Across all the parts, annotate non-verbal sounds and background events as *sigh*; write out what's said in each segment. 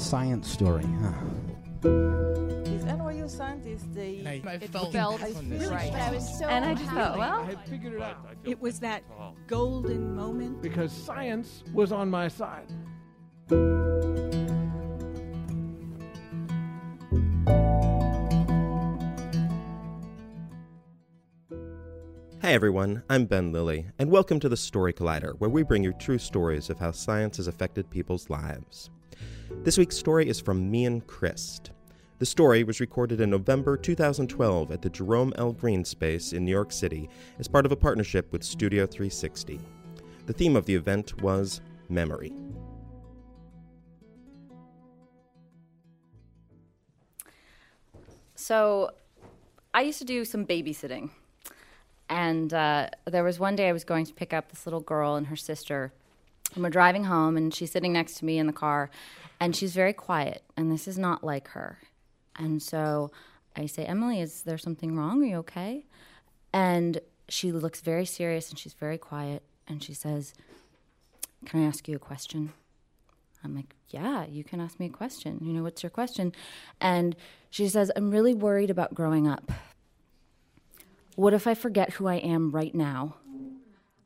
Science story, huh? Is NYU scientist the I it felt felt this right. I was so And I just thought, well, I figured it out it was that golden moment. because science was on my side. Hey everyone, I'm Ben Lillie, and welcome to the Story Collider, where we bring you true stories of how science has affected people's lives. This week's story is from Meehan Crist. The story was recorded in November 2012 at the Jerome L. Greene Space in New York City as part of a partnership with Studio 360. The theme of the event was memory. So, I used to do some babysitting. And uh, there was one day I was going to pick up this little girl and her sister. And we're driving home, and she's sitting next to me in the car. And she's very quiet. And this is not like her. And so I say, Emily, is there something wrong? Are you okay? And she looks very serious and she's very quiet. And she says, Can I ask you a question? I'm like, yeah, you can ask me a question. You know, what's your question? And she says, I'm really worried about growing up. What if I forget who I am right now?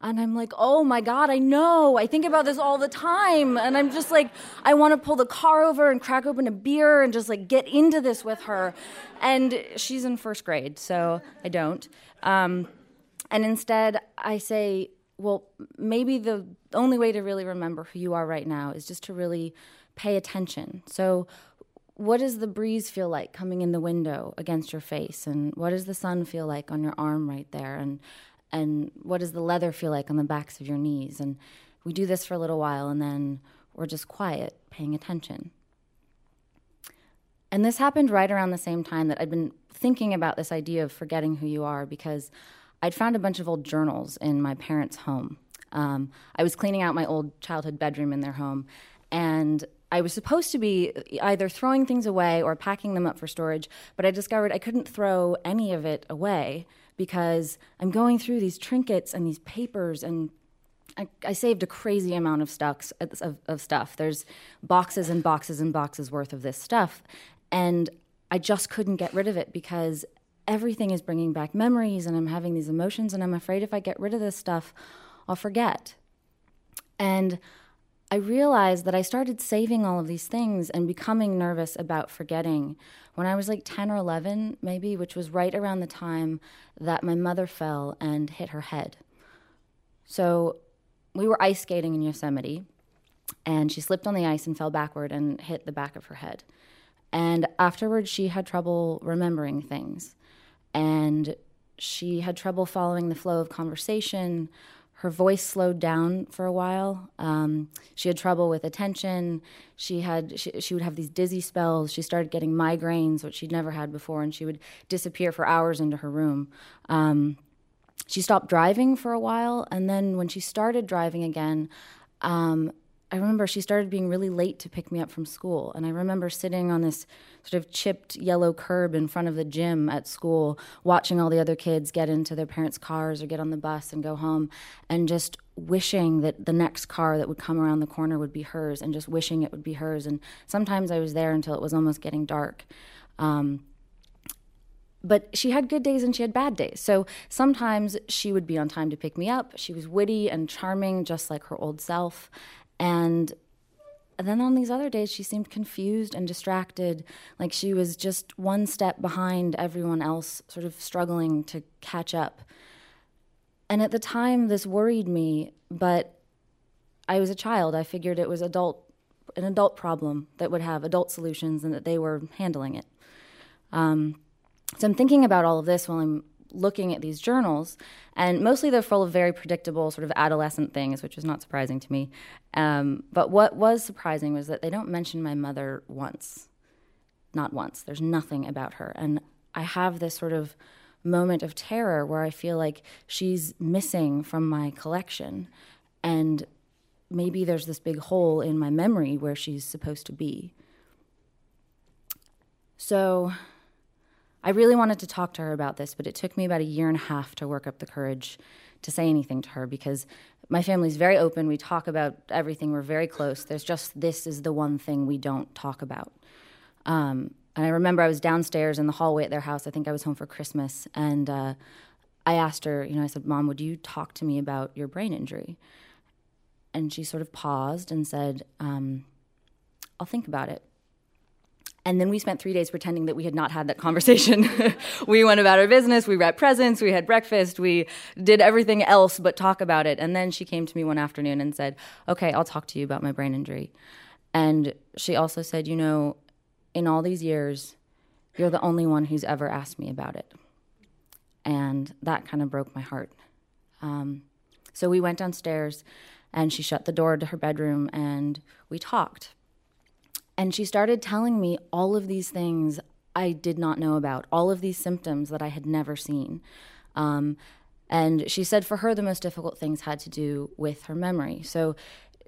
And I'm like, oh my God, I know. I think about this all the time. And I'm just like, I want to pull the car over and crack open a beer and just like get into this with her. And she's in first grade, so I don't. Um, and instead, I say, well, maybe the only way to really remember who you are right now is just to really pay attention. So, what does the breeze feel like coming in the window against your face? And what does the sun feel like on your arm right there? And and what does the leather feel like on the backs of your knees? And we do this for a little while and then we're just quiet, paying attention. And this happened right around the same time that I'd been thinking about this idea of forgetting who you are because I'd found a bunch of old journals in my parents' home. Um, I was cleaning out my old childhood bedroom in their home, and I was supposed to be either throwing things away or packing them up for storage, but I discovered I couldn't throw any of it away because I'm going through these trinkets and these papers and I, I saved a crazy amount of stuff, of, of stuff. There's boxes and boxes and boxes worth of this stuff. And I just couldn't get rid of it because everything is bringing back memories and I'm having these emotions. And I'm afraid if I get rid of this stuff, I'll forget. And I realized that I started saving all of these things and becoming nervous about forgetting when I was like 10 or 11, maybe, which was right around the time that my mother fell and hit her head. So we were ice skating in Yosemite, and she slipped on the ice and fell backward and hit the back of her head. And afterwards, she had trouble remembering things. And she had trouble following the flow of conversation. Her voice slowed down for a while. Um, she had trouble with attention. She had she, she would have these dizzy spells. She started getting migraines, which she'd never had before, and she would disappear for hours into her room. Um, she stopped driving for a while, and then when she started driving again, um, I remember she started being really late to pick me up from school. And I remember sitting on this sort of chipped yellow curb in front of the gym at school, watching all the other kids get into their parents' cars or get on the bus and go home, and just wishing that the next car that would come around the corner would be hers, and just wishing it would be hers. And sometimes I was there until it was almost getting dark. Um, but she had good days and she had bad days. So sometimes she would be on time to pick me up. She was witty and charming, just like her old self. And then on these other days, she seemed confused and distracted, like she was just one step behind everyone else, sort of struggling to catch up. And at the time, this worried me, but I was a child. I figured it was adult, an adult problem that would have adult solutions and that they were handling it. Um, so I'm thinking about all of this while I'm looking at these journals, and mostly they're full of very predictable sort of adolescent things, which was not surprising to me. Um, but what was surprising was that they don't mention my mother once. Not once. There's nothing about her. And I have this sort of moment of terror where I feel like she's missing from my collection. And maybe there's this big hole in my memory where she's supposed to be. So I really wanted to talk to her about this, but it took me about a year and a half to work up the courage to say anything to her because my family's very open. We talk about everything, we're very close. There's just this is the one thing we don't talk about. Um, and I remember I was downstairs in the hallway at their house. I think I was home for Christmas. And uh, I asked her, you know, I said, Mom, would you talk to me about your brain injury? And she sort of paused and said, um, I'll think about it. And then we spent three days pretending that we had not had that conversation. *laughs* we went about our business, we wrapped presents, we had breakfast, we did everything else but talk about it. And then she came to me one afternoon and said, Okay, I'll talk to you about my brain injury. And she also said, You know, in all these years, you're the only one who's ever asked me about it. And that kind of broke my heart. Um, so we went downstairs and she shut the door to her bedroom and we talked. And she started telling me all of these things I did not know about, all of these symptoms that I had never seen. Um, and she said for her, the most difficult things had to do with her memory. So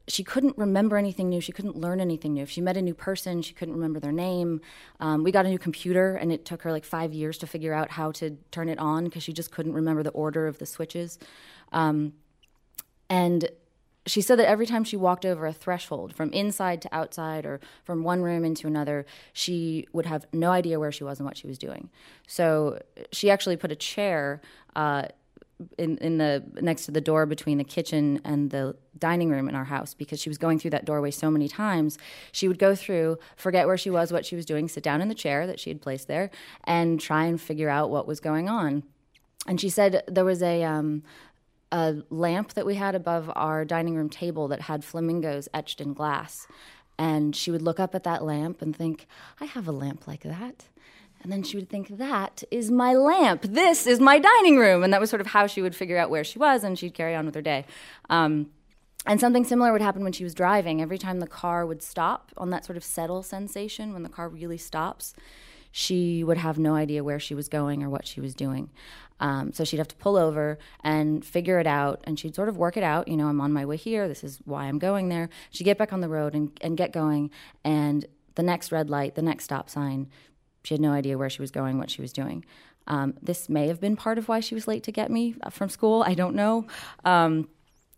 she couldn't remember anything new. She couldn't learn anything new. If she met a new person, she couldn't remember their name. Um, we got a new computer, and it took her like five years to figure out how to turn it on because she just couldn't remember the order of the switches. Um, and she said that every time she walked over a threshold from inside to outside or from one room into another, she would have no idea where she was and what she was doing. So she actually put a chair uh, in, in the next to the door between the kitchen and the dining room in our house because she was going through that doorway so many times. She would go through, forget where she was, what she was doing, sit down in the chair that she had placed there, and try and figure out what was going on. And she said there was a um, a lamp that we had above our dining room table that had flamingos etched in glass. And she would look up at that lamp and think, I have a lamp like that. And then she would think, that is my lamp. This is my dining room. And that was sort of how she would figure out where she was, and she'd carry on with her day. Um, and something similar would happen when she was driving. Every time the car would stop on that sort of settle sensation, when the car really stops, she would have no idea where she was going or what she was doing. Um, so she'd have to pull over and figure it out, and she'd sort of work it out. You know, I'm on my way here. This is why I'm going there. She'd get back on the road and, and get going, and the next red light, the next stop sign, she had no idea where she was going, what she was doing. Um, this may have been part of why she was late to get me from school. I don't know. Um,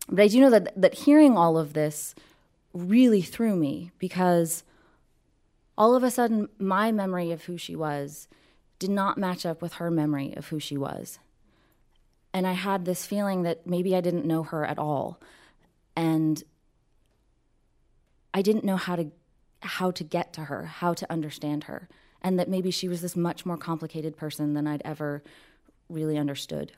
but I do know that, that hearing all of this really threw me because all of a sudden, my memory of who she was did not match up with her memory of who she was. And I had this feeling that maybe I didn't know her at all. And I didn't know how to how to get to her, how to understand her and that maybe she was this much more complicated person than I'd ever really understood.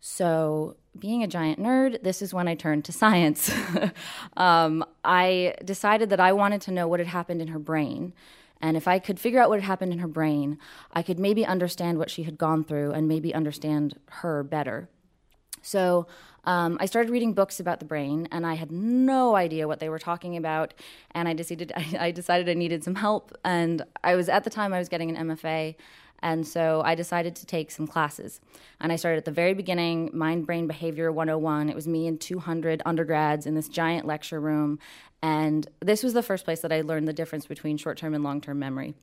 So, being a giant nerd, this is when I turned to science. *laughs* um, I decided that I wanted to know what had happened in her brain. And if I could figure out what had happened in her brain, I could maybe understand what she had gone through and maybe understand her better. So um, I started reading books about the brain, and I had no idea what they were talking about. And I decided *laughs* I, I decided I needed some help. And I was at the time I was getting an MFA, and so I decided to take some classes. And I started at the very beginning, Mind Brain Behavior 101. It was me and 200 undergrads in this giant lecture room. And this was the first place that I learned the difference between short term and long term memory.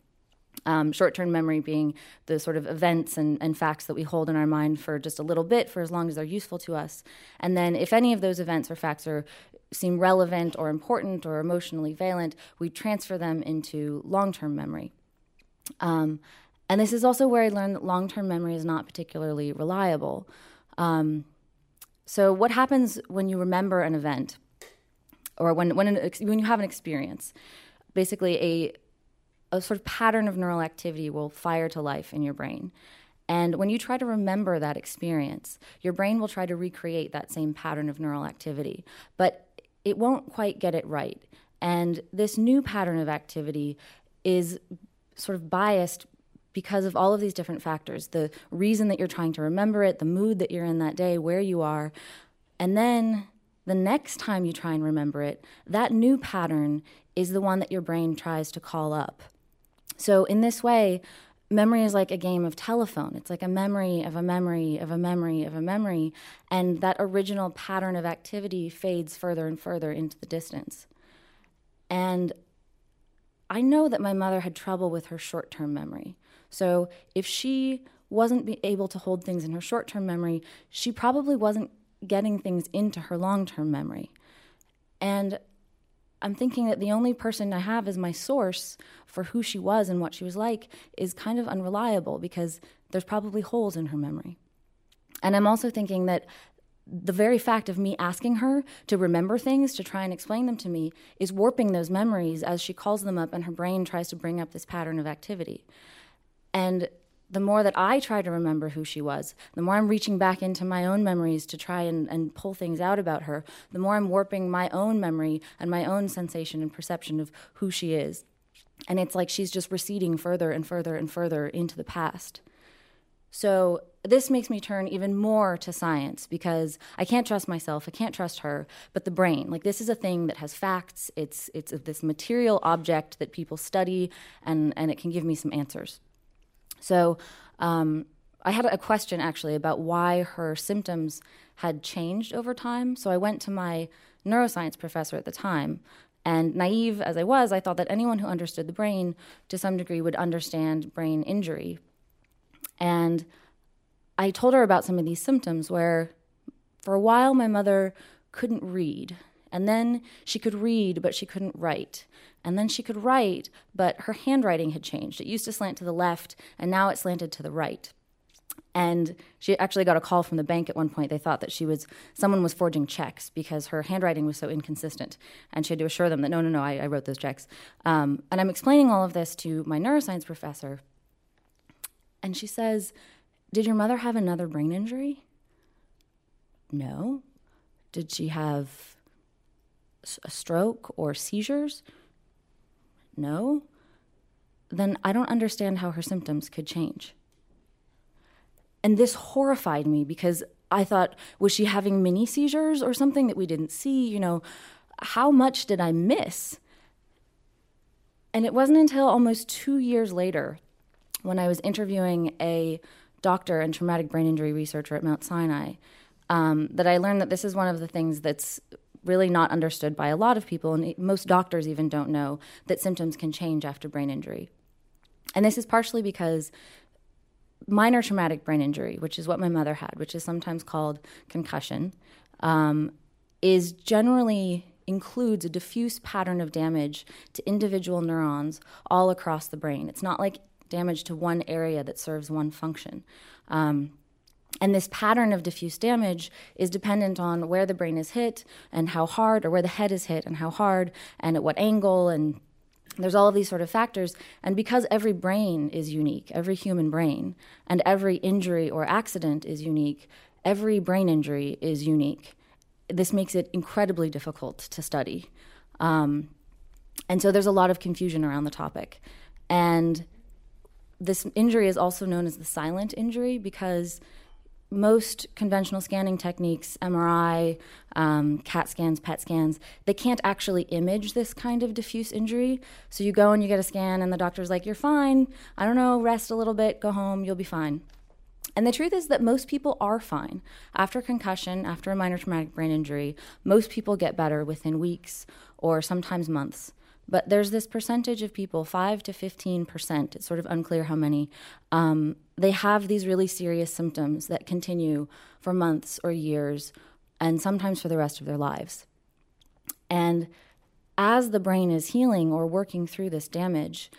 Um, short term memory being the sort of events and, and, facts that we hold in our mind for just a little bit for as long as they're useful to us. And then, if any of those events or facts are, seem relevant or important or emotionally valent, we transfer them into long term memory. Um, and this is also where I learned that long term memory is not particularly reliable. Um, so, what happens when you remember an event or when, when, an, when you have an experience? Basically, a a sort of pattern of neural activity will fire to life in your brain. And when you try to remember that experience, your brain will try to recreate that same pattern of neural activity, but it won't quite get it right. And this new pattern of activity is sort of biased because of all of these different factors the reason that you're trying to remember it, the mood that you're in that day, where you are. And then the next time you try and remember it, that new pattern is the one that your brain tries to call up. So, in this way, memory is like a game of telephone. It's like a memory of a memory of a memory of a memory. And that original pattern of activity fades further and further into the distance. And I know that my mother had trouble with her short term memory. So if she wasn't able to hold things in her short term memory, she probably wasn't getting things into her long term memory. And I'm thinking that the only person I have as my source for who she was and what she was like is kind of unreliable because there's probably holes in her memory. And I'm also thinking that the very fact of me asking her to remember things, to try and explain them to me, is warping those memories as she calls them up and her brain tries to bring up this pattern of activity. And the more that I try to remember who she was, the more I'm reaching back into my own memories to try and, and pull things out about her, the more I'm warping my own memory and my own sensation and perception of who she is. And it's like she's just receding further and further and further into the past. So this makes me turn even more to science because I can't trust myself, I can't trust her, but the brain. Like this is a thing that has facts. It's it's this material object that people study, and and it can give me some answers. So um, I had a question actually about why her symptoms had changed over time. So I went to my neuroscience professor at the time. And naive as I was, I thought that anyone who understood the brain to some degree would understand brain injury. And I told her about some of these symptoms where, for a while, my mother couldn't read. And then she could read, but she couldn't write. And then she could write, but her handwriting had changed. It used to slant to the left, and now it slanted to the right. And she actually got a call from the bank at one point. They thought that she was someone was forging checks because her handwriting was so inconsistent, and she had to assure them that no, no, no, I, I wrote those checks. Um, and I'm explaining all of this to my neuroscience professor, and she says, "Did your mother have another brain injury?" No. Did she have a stroke or seizures? No, then I don't understand how her symptoms could change. And this horrified me because I thought, was she having mini seizures or something that we didn't see? You know, how much did I miss? And it wasn't until almost two years later when I was interviewing a doctor and traumatic brain injury researcher at Mount Sinai um, that I learned that this is one of the things that's really not understood by a lot of people, and most doctors even don't know that symptoms can change after brain injury. And this is partially because minor traumatic brain injury, which is what my mother had, which is sometimes called concussion, um, is generally includes a diffuse pattern of damage to individual neurons all across the brain. It's not like damage to one area that serves one function. Um, and this pattern of diffuse damage is dependent on where the brain is hit and how hard, or where the head is hit and how hard, and at what angle, and there's all of these sort of factors. And because every brain is unique, every human brain, and every injury or accident is unique, every brain injury is unique. This makes it incredibly difficult to study. Um, and so there's a lot of confusion around the topic. And this injury is also known as the silent injury because most conventional scanning techniques, MRI, um, CAT scans, PET scans, they can't actually image this kind of diffuse injury. So you go and you get a scan, and the doctor's like, You're fine. I don't know, rest a little bit, go home, you'll be fine. And the truth is that most people are fine. After concussion, after a minor traumatic brain injury, most people get better within weeks or sometimes months. But there's this percentage of people, 5 to 15%, it's sort of unclear how many, um, they have these really serious symptoms that continue for months or years and sometimes for the rest of their lives. And as the brain is healing or working through this damage,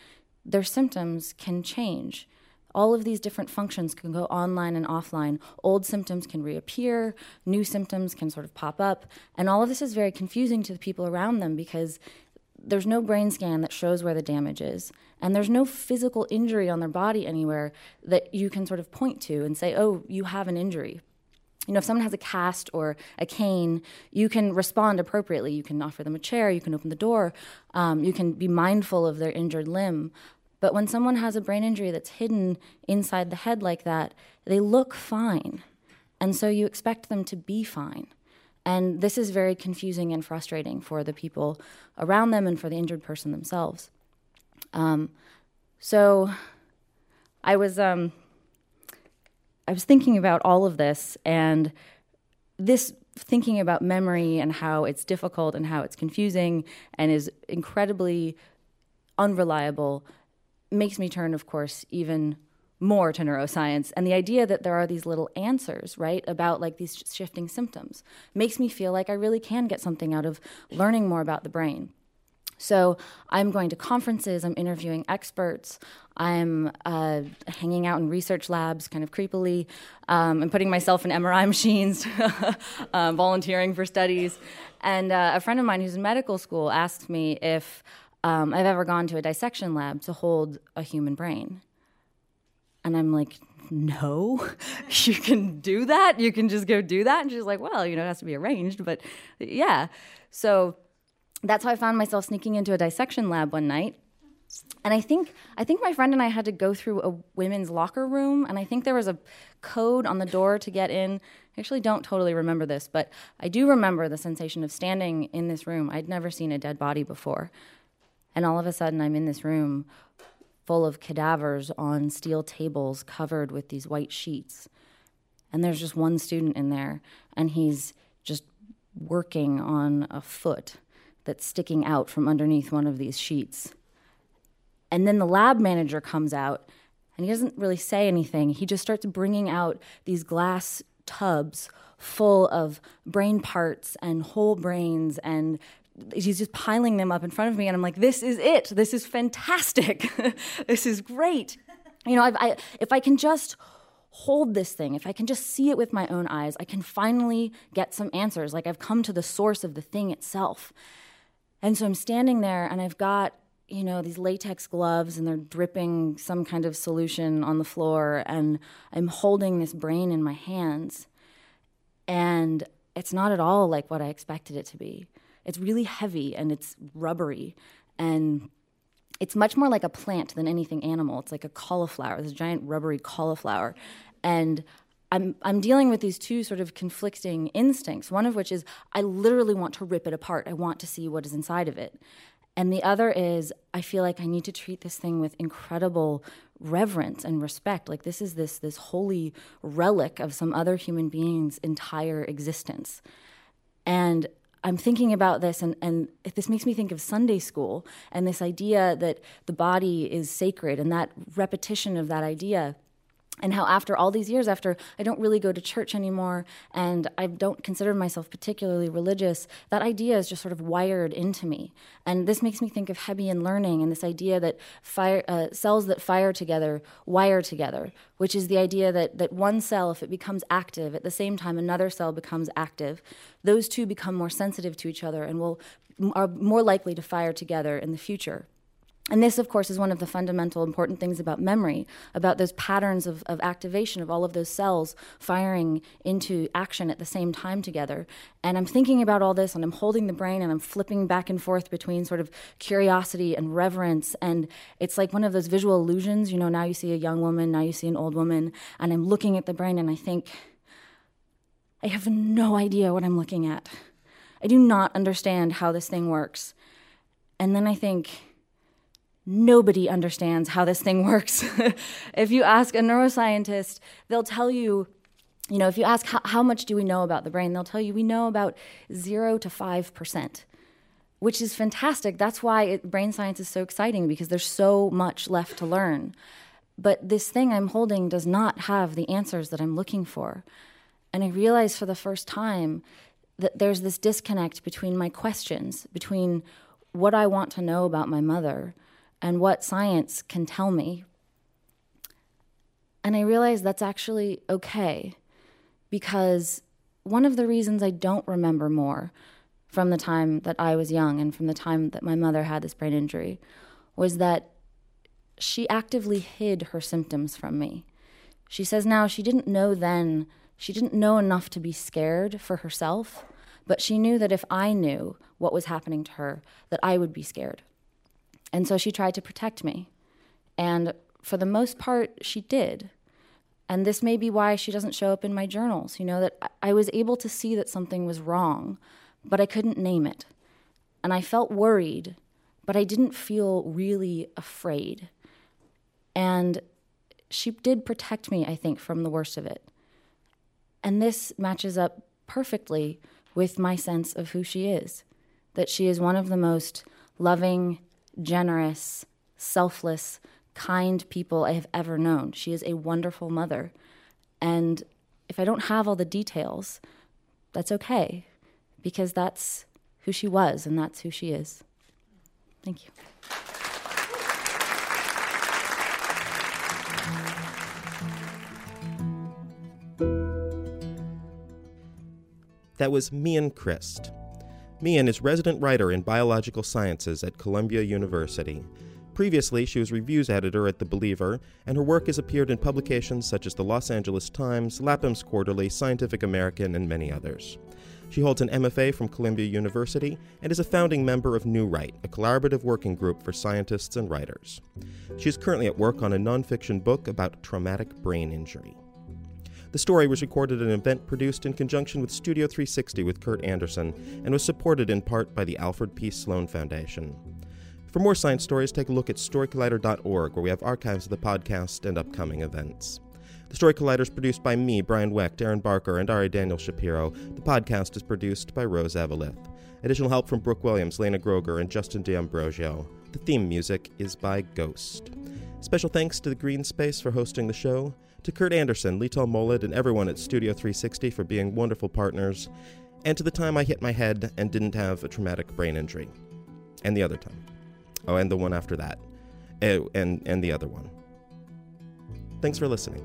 their symptoms can change. All of these different functions can go online and offline. Old symptoms can reappear, new symptoms can sort of pop up. And all of this is very confusing to the people around them because there's no brain scan that shows where the damage is and there's no physical injury on their body anywhere that you can sort of point to and say oh you have an injury. You know if someone has a cast or a cane you can respond appropriately. You can offer them a chair. You can open the door. Um, you can be mindful of their injured limb. But when someone has a brain injury that's hidden inside the head like that, they look fine. And so you expect them to be fine. And this is very confusing and frustrating for the people around them and for the injured person themselves. Um, so I was um, I was thinking about all of this and this thinking about memory and how it's difficult and how it's confusing and is incredibly unreliable makes me turn, of course, even more to neuroscience. And the idea that there are these little answers, right, about like these shifting symptoms makes me feel like I really can get something out of learning more about the brain. So I'm going to conferences, I'm interviewing experts, I'm uh, hanging out in research labs kind of creepily. Um, I'm putting myself in MRI *laughs* machines, uh, volunteering for studies. And uh, a friend of mine who's in medical school asked me if um, I've ever gone to a dissection lab to hold a human brain. And I'm like, no, *laughs* you can do that. You can just go do that. And she's like, well, you know, it has to be arranged, but yeah. So that's how I found myself sneaking into a dissection lab one night. And I think I think my friend and I had to go through a women's locker room, and I think there was a code on the door to get in. I actually don't totally remember this, but I do remember the sensation of standing in this room. I'd never seen a dead body before, and all of a sudden I'm in this room full of cadavers on steel tables covered with these white sheets, and there's just one student in there, and he's just working on a foot that's sticking out from underneath one of these sheets. And then the lab manager comes out and he doesn't really say anything. He just starts bringing out these glass tubs full of brain parts and whole brains and he's just piling them up in front of me and i'm like this is it. This is fantastic. *laughs* This is great. You know I've, I, if i can just hold this thing if i can just see it with my own eyes i can finally get some answers. Like i've come to the source of the thing itself. And so I'm standing there and I've got, you know, these latex gloves and they're dripping some kind of solution on the floor and I'm holding this brain in my hands. And it's not at all like what I expected it to be. It's really heavy and it's rubbery and it's much more like a plant than anything animal. It's like a cauliflower, this giant rubbery cauliflower. And I'm, I'm dealing with these two sort of conflicting instincts, one of which is I literally want to rip it apart. I want to see what is inside of it. And the other is I feel like I need to treat this thing with incredible reverence and respect. Like this is this this holy relic of some other human being's entire existence. And I'm thinking about this, and, and this makes me think of Sunday school and this idea that the body is sacred, and that repetition of that idea and how after all these years after i don't really go to church anymore and i don't consider myself particularly religious that idea is just sort of wired into me. And this makes me think of hebbian learning and this idea that fire, uh, cells that fire together wire together which is the idea that, that one cell if it becomes active at the same time another cell becomes active those two become more sensitive to each other and will are more likely to fire together in the future and this, of course, is one of the fundamental important things about memory, about those patterns of, of activation of all of those cells firing into action at the same time together. And I'm thinking about all this and I'm holding the brain and I'm flipping back and forth between sort of curiosity and reverence. And it's like one of those visual illusions. You know, now you see a young woman, now you see an old woman. And I'm looking at the brain and I think, I have no idea what I'm looking at. I do not understand how this thing works. And then I think, nobody understands how this thing *laughs* works. if you ask a neuroscientist, they'll tell you, you know, if you ask how, how, much do we know about the brain, they'll tell you we know about zero to 5%, which is fantastic. That's why it, brain science is so exciting because there's so much left to learn. But this thing I'm holding does not have the answers that I'm looking for. And I realized for the first time that there's this disconnect between my questions, between what I want to know about my mother and what science can tell me. And I realize that's actually okay because one of the reasons I don't remember more from the time that I was young and from the time that my mother had this brain injury was that she actively hid her symptoms from me. She says now she didn't know then, she didn't know enough to be scared for herself, but she knew that if I knew what was happening to her, that I would be scared. And so she tried to protect me And for the most part, she did. And this may be why she doesn't show up in my journals, you know, that I was able to see that something was wrong, but I couldn't name it. And I felt worried, but I didn't feel really afraid. And she did protect me, I think, from the worst of it. And this matches up perfectly with my sense of who she is that she is one of the most loving, generous, selfless, kind people I have ever known. She is a wonderful mother. And if I don't have all the details, that's okay because that's who she was and that's who she is. Thank you. That was Meehan Crist. Meehan is resident writer in biological sciences at Columbia University. Previously, she was reviews editor at The Believer, and her work has appeared in publications such as the Los Angeles Times, Lapham's Quarterly, Scientific American, and many others. She holds an MFA from Columbia University and is a founding member of NeuWrite, a collaborative working group for scientists and writers. She is currently at work on a nonfiction book about traumatic brain injury. The story was recorded at an event produced in conjunction with Studio 360 with Kurt Andersen and was supported in part by the Alfred P. Sloan Foundation. For more science stories, take a look at storycollider.org, where we have archives of the podcast and upcoming events. The Story Collider is produced by me, Brian Wecht, Erin Barker, and Ari Daniel Shapiro. The podcast is produced by Rose Avalith. Additional help from Brooke Williams, Lena Groeger, and Justin D'Ambrosio. The theme music is by Ghost. Special thanks to the Greene Space for hosting the show to Kurt Andersen, Lital Molid, and everyone at Studio 360 for being wonderful partners, and to the time I hit my head and didn't have a traumatic brain injury. And the other time. Oh, and the one after that. Oh, and, and the other one. Thanks for listening.